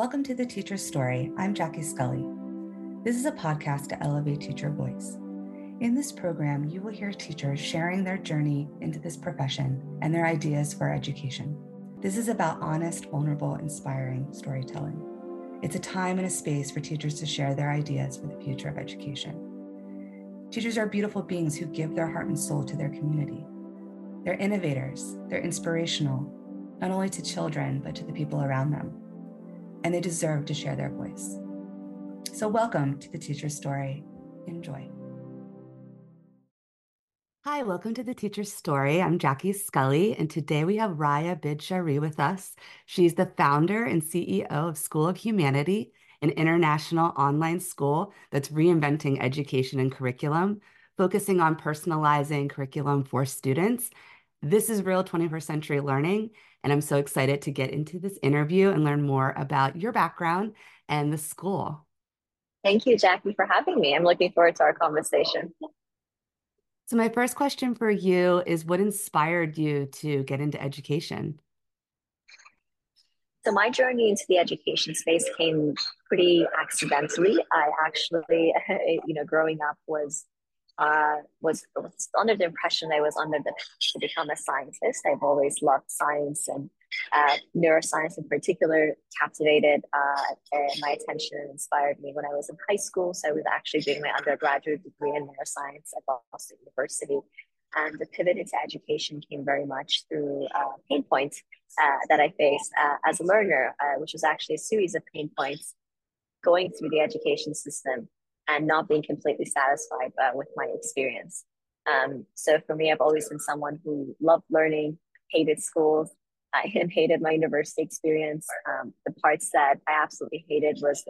Welcome to The Teacher's Story. I'm Jackie Scully. This is a podcast to elevate teacher voice. In this program, you will hear teachers sharing their journey into this profession and their ideas for education. This is about honest, vulnerable, inspiring storytelling. It's a time and a space for teachers to share their ideas for the future of education. Teachers are beautiful beings who give their heart and soul to their community. They're innovators, they're inspirational, not only to children, but to the people around them and they deserve to share their voice. So, welcome to the Teacher's Story. Enjoy. Hi, welcome to the Teacher's Story. I'm Jackie Scully, and today we have Raya Bidshahri with us. She's the founder and CEO of School of Humanity, an international online school that's reinventing education and curriculum, focusing on personalizing curriculum for students. This is real 21st century learning, and I'm so excited to get into this interview and learn more about your background and the school. Thank you, Jackie, for having me. I'm looking forward to our conversation. So, my first question for you is what inspired you to get into education? So, my journey into the education space came pretty accidentally. I actually, you know, growing up was uh, was, was under the impression I was under the to become a scientist. I've always loved science and uh, neuroscience in particular captivated uh, my attention and inspired me when I was in high school. So I was actually doing my undergraduate degree in neuroscience at Boston University. And the pivot into education came very much through uh, pain points uh, that I faced uh, as a learner, uh, which was actually a series of pain points going through the education system and not being completely satisfied uh, with my experience. Um, so for me, I've always been someone who loved learning, hated schools, I hated my university experience. Um, the parts that I absolutely hated was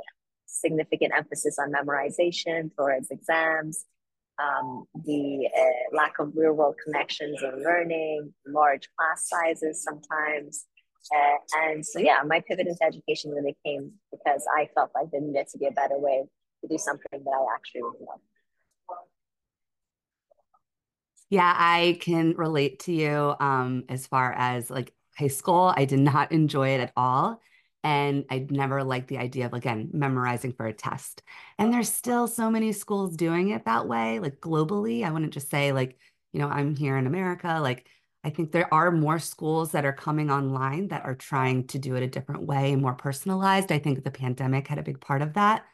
significant emphasis on memorization towards exams, um, the uh, lack of real world connections and learning, large class sizes sometimes. Uh, and so, yeah, my pivot into education really came because I felt like there needed to be a better way to do something that I actually really love. Yeah, I can relate to you um, as far as like high school. I did not enjoy it at all. And I never liked the idea of, again, memorizing for a test. And there's still so many schools doing it that way, like globally. I wouldn't just say, like, you know, I'm here in America. Like, I think there are more schools that are coming online that are trying to do it a different way and more personalized. I think the pandemic had a big part of that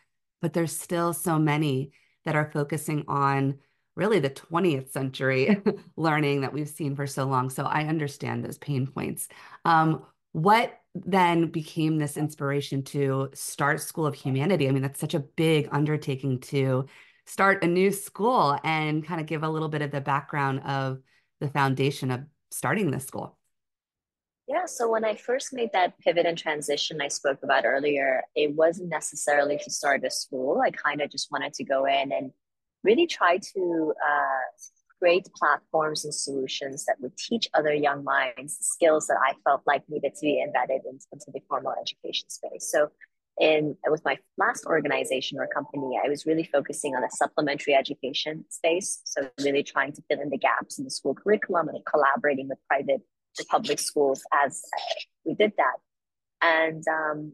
but there's still so many that are focusing on really the 20th century learning that we've seen for so long. So I understand those pain points. Um, what then became this inspiration to start School of Humanity? I mean, that's such a big undertaking to start a new school and kind of give a little bit of the background of the foundation of starting this school. Yeah, so when I first made that pivot and transition I spoke about earlier, it wasn't necessarily to start a school. I kind of just wanted to go in and really try to uh, create platforms and solutions that would teach other young minds skills that I felt like needed to be embedded into, into the formal education space. So in with my last organization or company, I was really focusing on a supplementary education space. So really trying to fill in the gaps in the school curriculum and collaborating with private to public schools as we did that. And um,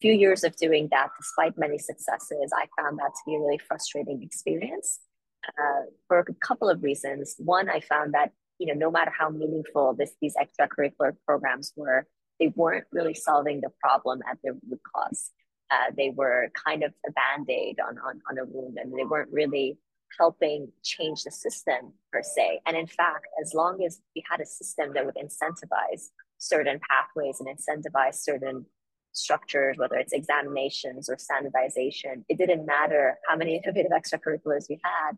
few years of doing that, despite many successes, I found that to be a really frustrating experience uh, for a couple of reasons. One, I found that you know no matter how meaningful this, these extracurricular programs were, they weren't really solving the problem at the root cause. Uh, they were kind of a band-aid on, on, on a wound and they weren't really helping change the system per se. And in fact, as long as we had a system that would incentivize certain pathways and incentivize certain structures, whether it's examinations or standardization, it didn't matter how many innovative extracurriculars we had.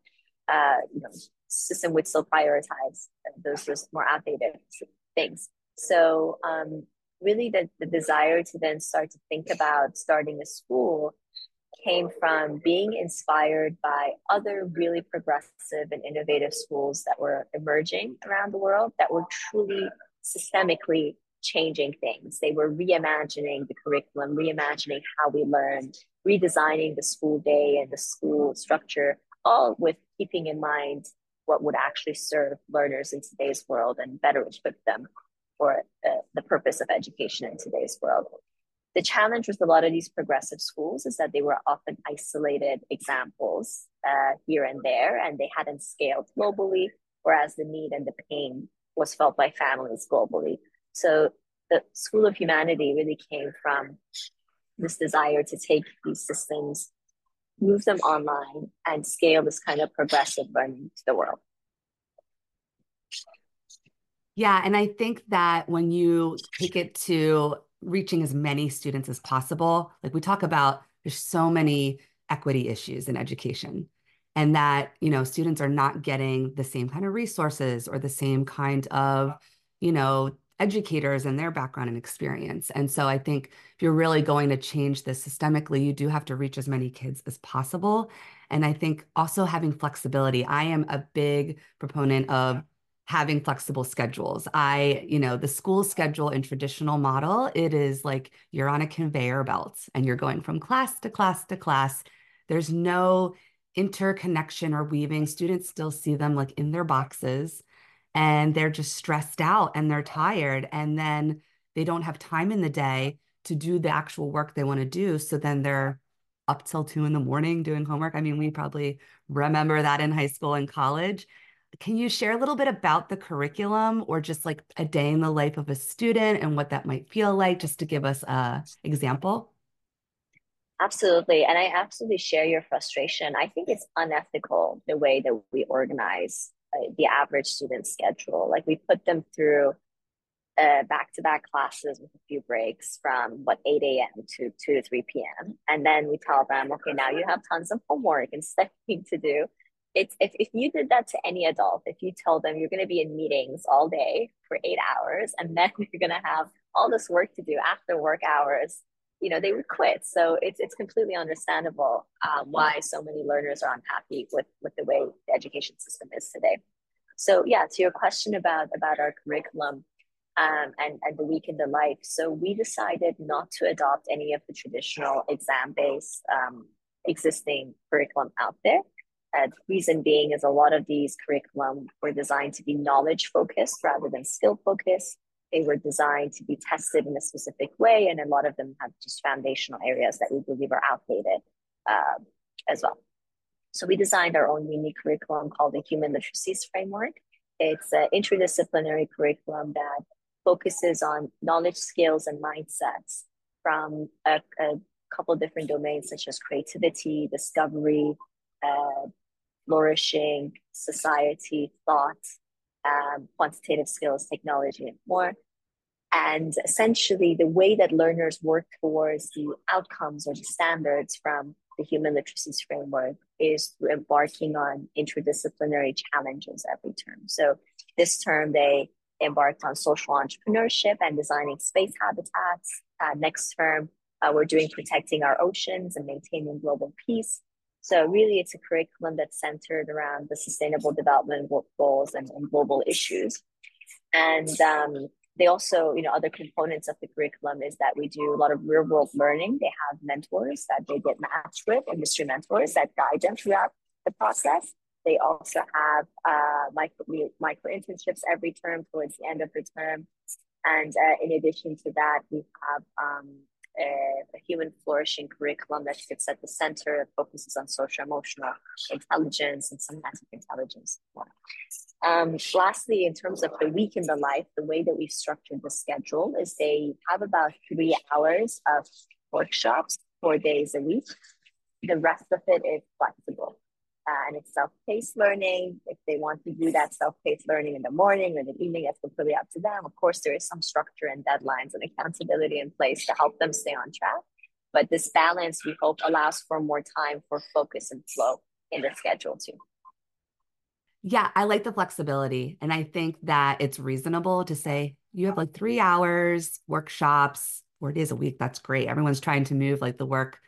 Uh, you know, the system would still prioritize those, those more outdated things. So um, really the, the desire to then start to think about starting a school came from being inspired by other really progressive and innovative schools that were emerging around the world that were truly systemically changing things. They were reimagining the curriculum, reimagining how we learn, redesigning the school day and the school structure, all with keeping in mind what would actually serve learners in today's world and better equip them for uh, the purpose of education in today's world. The challenge with a lot of these progressive schools is that they were often isolated examples uh, here and there, and they hadn't scaled globally, whereas the need and the pain was felt by families globally. So the School of Humanity really came from this desire to take these systems, move them online, and scale this kind of progressive learning to the world. Yeah, and I think that when you take it to reaching as many students as possible, like we talk about, there's so many equity issues in education and that you know students are not getting the same kind of resources or the same kind of you know educators and their background and experience. And so i think if you're really going to change this systemically you do have to reach as many kids as possible. And i think also having flexibility. I am a big proponent of having flexible schedules i you know the school schedule in traditional model it is like you're on a conveyor belt and you're going from class to class to class there's no interconnection or weaving, students still see them like in their boxes and they're just stressed out and they're tired. And then they don't have time in the day to do the actual work they want to do. So then they're up till two in the morning doing homework. I mean, we probably remember that in high school and college. Can you share a little bit about the curriculum or just like a day in the life of a student and what that might feel like, just to give us a example? Absolutely. And I absolutely share your frustration. I think it's unethical the way that we organize uh, the average student schedule. Like we put them through back to back classes with a few breaks from what 8 a.m. to 2 to 3 p.m. And then we tell them, okay, now you have tons of homework and stuff to do. It's if, if you did that to any adult, if you tell them you're going to be in meetings all day for eight hours and then you're going to have all this work to do after work hours you know they would quit. So it's it's completely understandable um, why so many learners are unhappy with with the way the education system is today. So yeah to your question about about our curriculum um, and and the week in the life so we decided not to adopt any of the traditional exam based um, existing curriculum out there uh, the reason being is a lot of these curriculum were designed to be knowledge focused rather than skill focused they were designed to be tested in a specific way, and a lot of them have just foundational areas that we believe are outdated uh, as well. So we designed our own unique curriculum called the Human Literacies Framework. It's an interdisciplinary curriculum that focuses on knowledge, skills, and mindsets from a, a couple different domains such as creativity, discovery, uh, flourishing, society, thought, um, quantitative skills, technology, and more. And essentially, the way that learners work towards the outcomes or the standards from the human literacies framework is through embarking on interdisciplinary challenges every term. So, this term, they embarked on social entrepreneurship and designing space habitats. Uh, next term, uh, we're doing protecting our oceans and maintaining global peace. So really, it's a curriculum that's centered around the sustainable development goals and, and global issues. And um, they also, you know, other components of the curriculum is that we do a lot of real world learning. They have mentors that they get matched with, industry mentors that guide them throughout the process. They also have uh, micro, micro internships every term towards the end of the term. And uh, in addition to that, we have um, a, a, human flourishing curriculum that sits at the center, that focuses on social emotional intelligence and semantic intelligence. Um, lastly, in terms of the week in the life, the way that we've structured the schedule is they have about three hours of workshops, four days a week. The rest of it is flexible uh, and it's self-paced learning. If they want to do that self-paced learning in the morning or the evening, it's completely up to them. Of course, there is some structure and deadlines and accountability in place to help them stay on track. But this balance, we hope, allows for more time for focus and flow in the schedule too. Yeah, I like the flexibility. And I think that it's reasonable to say you have like three hours, workshops, four days a week. That's great. Everyone's trying to move like the work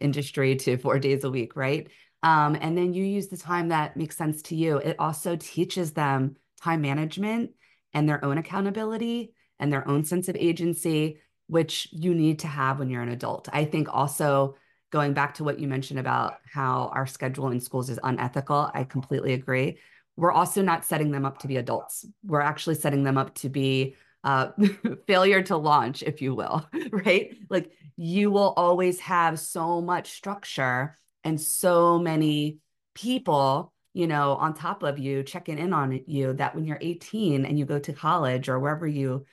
industry to four days a week, right? Um, and then you use the time that makes sense to you. It also teaches them time management and their own accountability and their own sense of agency, which you need to have when you're an adult. I think also going back to what you mentioned about how our schedule in schools is unethical, I completely agree. We're also not setting them up to be adults. We're actually setting them up to be uh, failure to launch, if you will, right? Like you will always have so much structure and so many people, you know, on top of you checking in on you that when you're 18 and you go to college or wherever you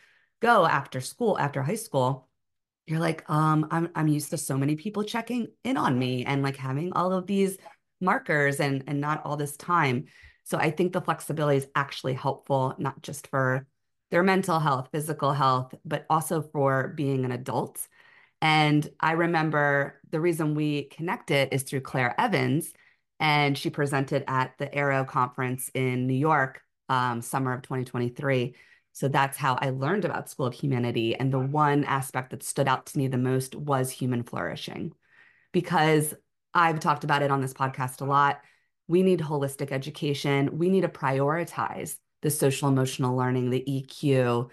go after school, after high school, you're like, um, I'm I'm used to so many people checking in on me and like having all of these markers and and not all this time. So I think the flexibility is actually helpful, not just for their mental health, physical health, but also for being an adult. And I remember the reason we connected is through Claire Evans, and she presented at the Arrow conference in New York, um, summer of 2023. So that's how I learned about School of Humanity. And the one aspect that stood out to me the most was human flourishing, because I've talked about it on this podcast a lot. We need holistic education. We need to prioritize the social emotional learning, the EQ,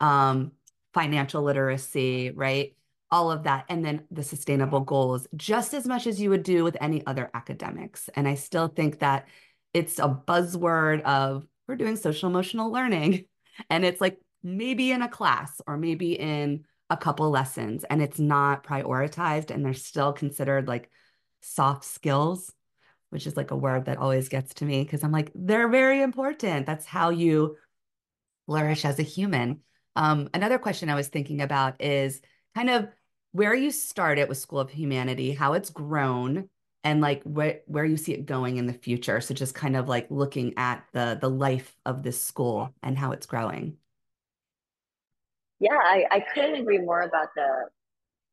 um, financial literacy, right? All of that. And then the sustainable goals, just as much as you would do with any other academics. And I still think that it's a buzzword of we're doing social emotional learning. And it's like maybe in a class or maybe in a couple lessons, and it's not prioritized and they're still considered like soft skills which is like a word that always gets to me because I'm like, they're very important. That's how you flourish as a human. Um, another question I was thinking about is kind of where you started with School of Humanity, how it's grown, and like where where you see it going in the future. So just kind of like looking at the the life of this school and how it's growing. Yeah, I, I couldn't agree more about the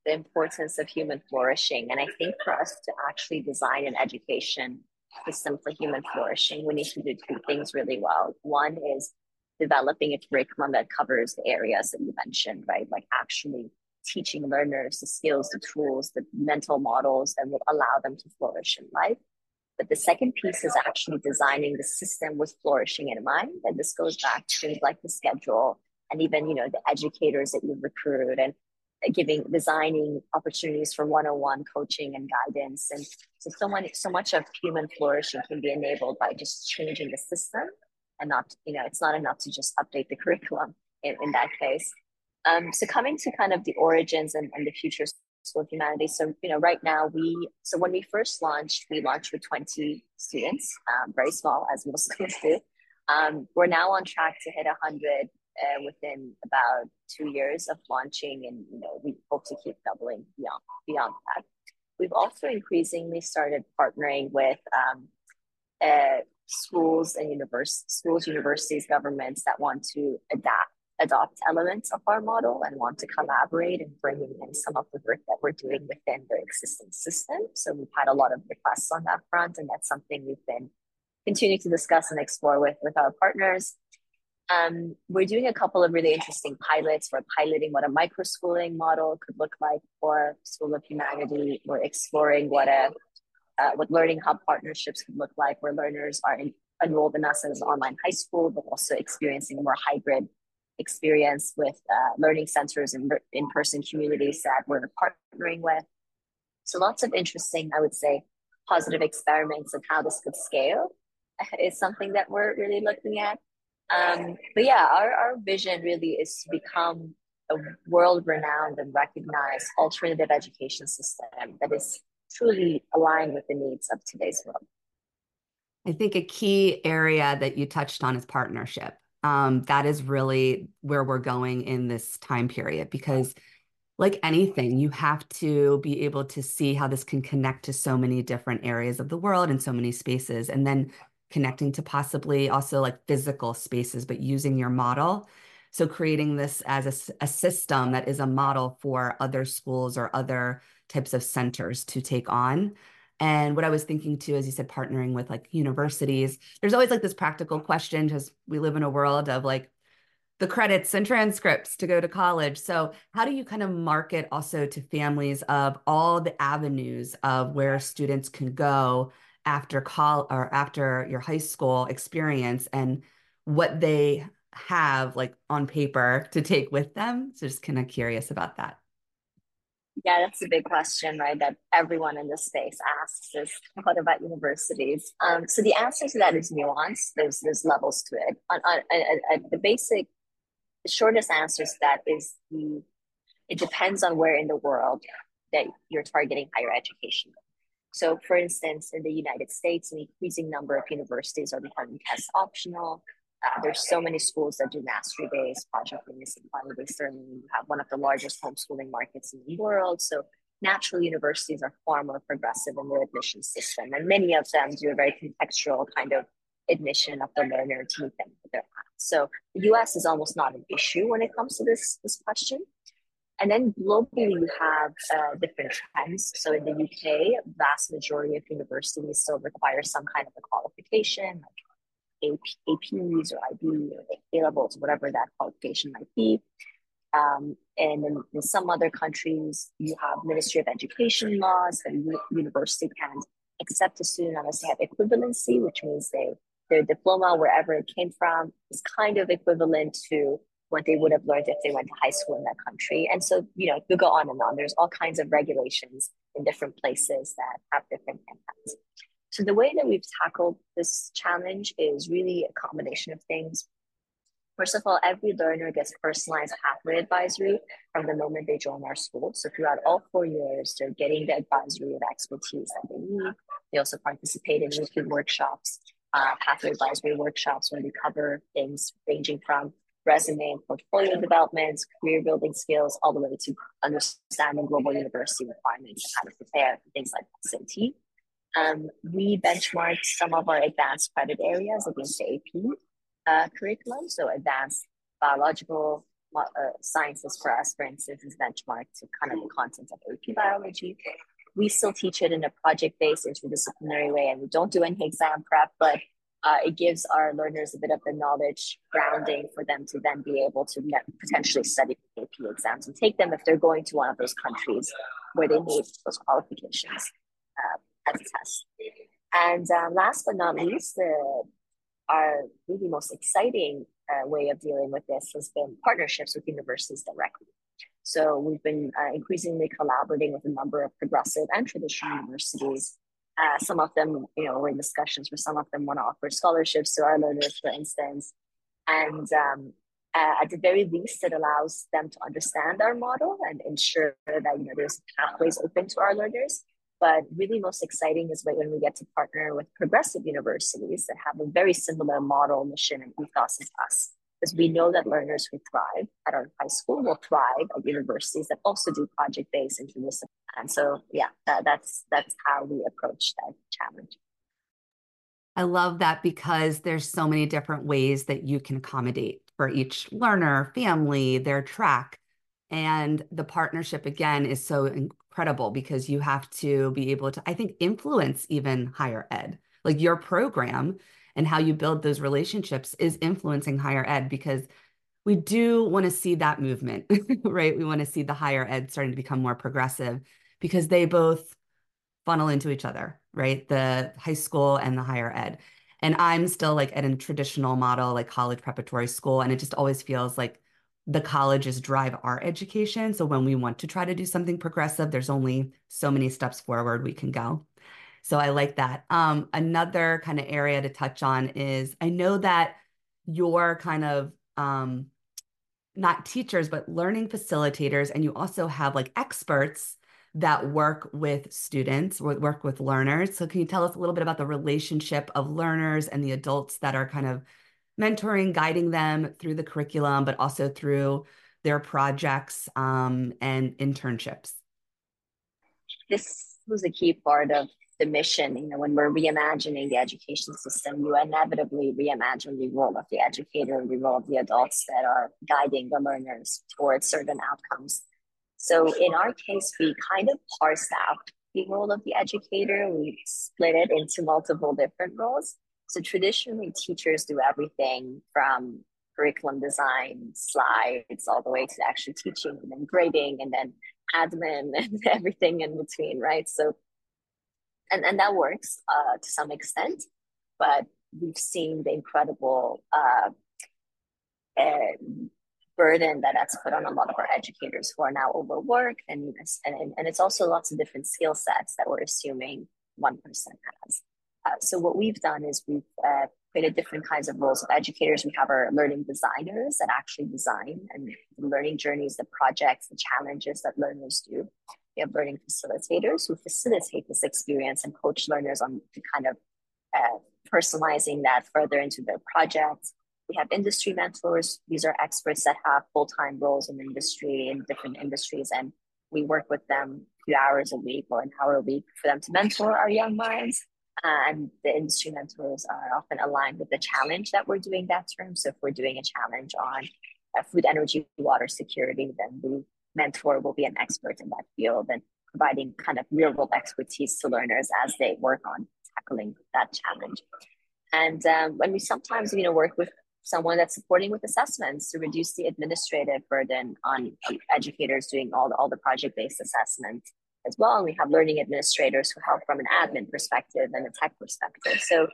the importance of human flourishing. And I think for us to actually design an education system for human flourishing, we need to do two things really well. One is developing a curriculum that covers the areas that you mentioned, right? Like actually teaching learners the skills, the tools, the mental models that will allow them to flourish in life. But the second piece is actually designing the system with flourishing in mind. And this goes back to things like the schedule and even, you know, the educators that you recruit and giving designing opportunities for one-on-one coaching and guidance and so someone so much of human flourishing can be enabled by just changing the system and not you know it's not enough to just update the curriculum in, in that case um, so coming to kind of the origins and, and the future school of humanity so you know right now we so when we first launched we launched with 20 students um, very small as most schools do um, we're now on track to hit 100 uh, within about two years of launching, and you know we hope to keep doubling beyond beyond that. We've also increasingly started partnering with um, uh, schools and universities, schools, universities, governments that want to adapt adopt elements of our model and want to collaborate and bringing in some of the work that we're doing within the existing system. So we've had a lot of requests on that front, and that's something we've been continuing to discuss and explore with with our partners. Um, we're doing a couple of really interesting pilots. We're piloting what a microschooling model could look like for School of Humanity. We're exploring what a uh, what learning hub partnerships could look like, where learners are in, enrolled in us as an online high school, but also experiencing a more hybrid experience with uh, learning centers and in-person communities that we're partnering with. So lots of interesting, I would say, positive experiments of how this could scale is something that we're really looking at. Um, but yeah, our, our vision really is to become a world renowned and recognized alternative education system that is truly aligned with the needs of today's world. I think a key area that you touched on is partnership. Um, that is really where we're going in this time period because, like anything, you have to be able to see how this can connect to so many different areas of the world and so many spaces. And then connecting to possibly also like physical spaces, but using your model. So creating this as a, a, system that is a model for other schools or other types of centers to take on. And what I was thinking too, as you said, partnering with like universities, there's always like this practical question because we live in a world of like the credits and transcripts to go to college. So, how do you kind of market also to families of all the avenues of where students can go after call or after your high school experience and what they have like on paper to take with them. So just kind of curious about that. Yeah, that's a big question, right? That everyone in this space asks is what about universities? Um, so the answer to that is nuanced. There's there's levels to it. On, on, on, the basic, the shortest answer to that is the it depends on where in the world that you're targeting higher education. So, for instance, in the United States, an increasing number of universities are becoming test optional. Uh, there's so many schools that do mastery based, project based, and finally based learning. You have one of the largest homeschooling markets in the world. So, natural universities are far more progressive in their admission system, and many of them do a very contextual kind of admission of the learner to meet them with their So the US is almost not an issue when it comes to this, this question. And then globally, you have uh, different trends. So in the UK, vast majority of universities still require some kind of a qualification, like AP, APs or IB or A levels, whatever that qualification might be. Um, and in, in, some other countries, you have Ministry of Education laws that university can accept a student unless they have equivalency, which means they their diploma, wherever it came from, is kind of equivalent to what they would have learned if they went to high school in that country. And so, you know, you go on and on. There's all kinds of regulations in different places that have different. So the way that we've tackled this challenge is really a combination of things. First of all, every learner gets personalized pathway advisory from the moment they join our school. So throughout all four years, they're getting the advisory of expertise that they need. They also participate in weekly workshops, uh, pathway advisory workshops where we cover things ranging from resume and portfolio development, career building skills, all the way to understanding global university requirements and how to prepare for things like SAT. Um, we benchmarked some of our advanced credit areas against the AP uh, curriculum. So advanced biological uh, sciences for us, for instance, is benchmarked to kind of the content of AP biology. We still teach it in a project-based interdisciplinary way, and we don't do any exam prep, but uh, it gives our learners a bit of the knowledge grounding for them to then be able to potentially study AP exams and take them if they're going to one of those countries where they need those qualifications uh, as a test. And uh, last but not least, our really most exciting uh, way of dealing with this has been partnerships with universities directly. So we've been uh, increasingly collaborating with a number of progressive and traditional universities uh, some of them, you know, we're in discussions where some of them want to offer scholarships to our learners, for instance. And um, uh, at the very least, it allows them to understand our model and ensure that you know there's pathways open to our learners. But really, most exciting is when we get to partner with progressive universities that have a very similar model, mission, and ethos as us because we know that learners who thrive at our high school will thrive at universities that also do project-based interdisciplinary. And so, yeah, that, that's that's how we approach that challenge. I love that because there's so many different ways that you can accommodate for each learner, family, their track. And the partnership again is so incredible because you have to be able to, I think, influence even higher ed. Like your program and how you build those relationships is influencing higher ed because we do want to see that movement, right? We want to see the higher ed starting to become more progressive because they both funnel into each other, right? The high school and the higher ed. And I'm still like at a traditional model, like college preparatory school. And it just always feels like the colleges drive our education. So when we want to try to do something progressive, there's only so many steps forward we can go. So I like that. Um, another kind of area to touch on is I know that you're kind of um, not teachers, but learning facilitators, and you also have like experts that work with students, work with learners. So can you tell us a little bit about the relationship of learners and the adults that are kind of mentoring, guiding them through the curriculum, but also through their projects um, and internships? This was a key part of the mission, you know, when we're reimagining the education system, you inevitably reimagine the role of the educator and the role of the adults that are guiding the learners towards certain outcomes. So in our case, we kind of parsed out the role of the educator. We split it into multiple different roles. So traditionally, teachers do everything from curriculum design, slides, all the way to actually teaching and then grading and then admin and everything in between, right? So and and that works uh, to some extent, but we've seen the incredible uh, burden that that's put on a lot of our educators who are now overworked, and and and it's also lots of different skill sets that we're assuming one person has. Uh, so what we've done is we've uh, created different kinds of roles of educators. We have our learning designers that actually design and the learning journeys, the projects, the challenges that learners do. We have learning facilitators who facilitate this experience and coach learners on to kind of uh, personalizing that further into their projects. We have industry mentors. These are experts that have full time roles in industry in different industries, and we work with them a few hours a week or an hour a week for them to mentor our young minds. And the instrumentals are often aligned with the challenge that we're doing that term. So if we're doing a challenge on uh, food, energy, water security, then the mentor will be an expert in that field and providing kind of real world expertise to learners as they work on tackling that challenge. And um, when we sometimes, you know, work with someone that's supporting with assessments to reduce the administrative burden on educators doing all the, all the project-based assessments as well. And we have learning administrators who help from an admin perspective and a tech perspective. So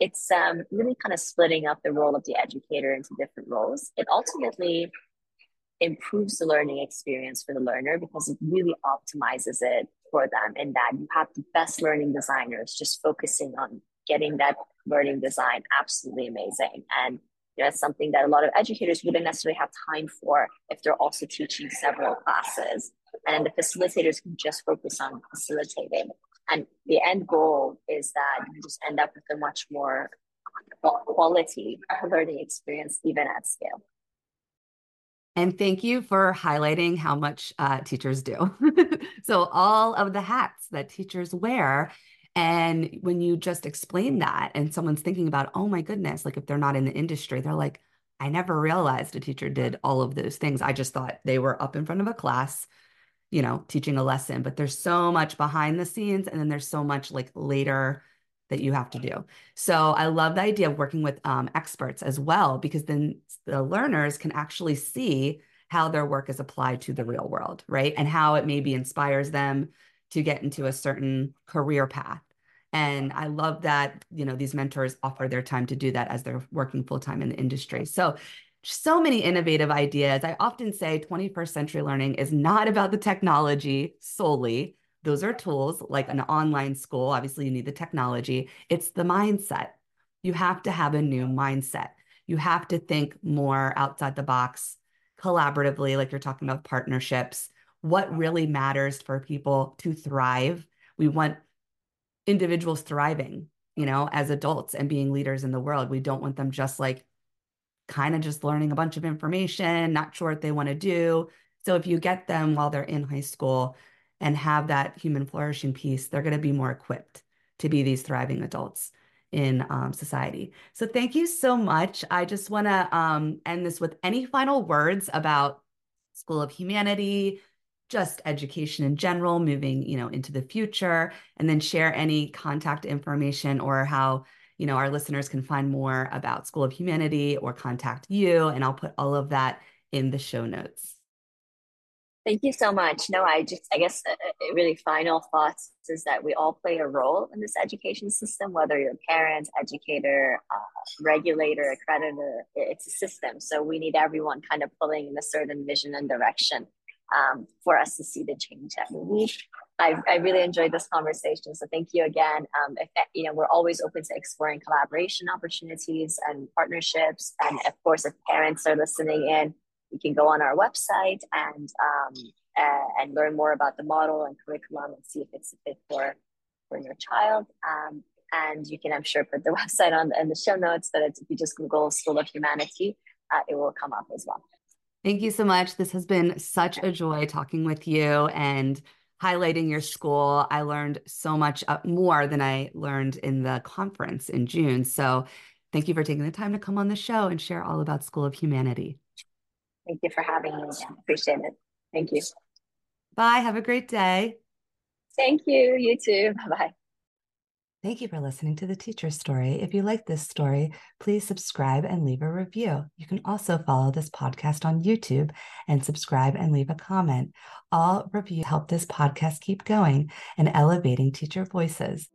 it's um, really kind of splitting up the role of the educator into different roles. It ultimately improves the learning experience for the learner because it really optimizes it for them in that you have the best learning designers just focusing on getting that learning design absolutely amazing. And you know, it's something that a lot of educators wouldn't necessarily have time for if they're also teaching several classes. And the facilitators can just focus on facilitating. And the end goal is that you just end up with a much more quality learning experience, even at scale. And thank you for highlighting how much uh, teachers do. so, all of the hats that teachers wear. And when you just explain that, and someone's thinking about, oh my goodness, like if they're not in the industry, they're like, I never realized a teacher did all of those things. I just thought they were up in front of a class, you know, teaching a lesson, but there's so much behind the scenes. And then there's so much like later that you have to do. So I love the idea of working with um, experts as well, because then the learners can actually see how their work is applied to the real world, right? And how it maybe inspires them to get into a certain career path. And I love that, you know, these mentors offer their time to do that as they're working full time in the industry. So so many innovative ideas. I often say 21st century learning is not about the technology solely, those are tools like an online school. Obviously, you need the technology. It's the mindset. You have to have a new mindset. You have to think more outside the box, collaboratively, like you're talking about partnerships. What really matters for people to thrive? We want individuals thriving, you know, as adults and being leaders in the world. We don't want them just like kind of just learning a bunch of information, not sure what they want to do. So if you get them while they're in high school, and have that human flourishing piece, they're going to be more equipped to be these thriving adults in um, society. So thank you so much. I just want to um, end this with any final words about School of Humanity, just education in general, moving you know into the future, and then share any contact information or how you know our listeners can find more about School of Humanity or contact you. And I'll put all of that in the show notes. Thank you so much. No, I just, I guess, uh, uh, really final thoughts is that we all play a role in this education system, whether you're a parent, educator, uh, regulator, accreditor, it's a system. So we need everyone kind of pulling in a certain vision and direction um, for us to see the change that we need. I, I really enjoyed this conversation. So thank you again. Um, if, you know, we're always open to exploring collaboration opportunities and partnerships. And of course, if parents are listening in, you can go on our website and um, uh, and learn more about the model and curriculum and see if it's a fit for for your child. Um, and you can, I'm sure, put the website on in the show notes. That if you just Google School of Humanity, uh, it will come up as well. Thank you so much. This has been such a joy talking with you and highlighting your school. I learned so much uh, more than I learned in the conference in June. So thank you for taking the time to come on the show and share all about School of Humanity. Thank you for having me. Appreciate it. Thank you. Bye. Have a great day. Thank you. You too. Bye bye. Thank you for listening to the teacher's story. If you like this story, please subscribe and leave a review. You can also follow this podcast on YouTube and subscribe and leave a comment. All reviews help this podcast keep going and elevating teacher voices.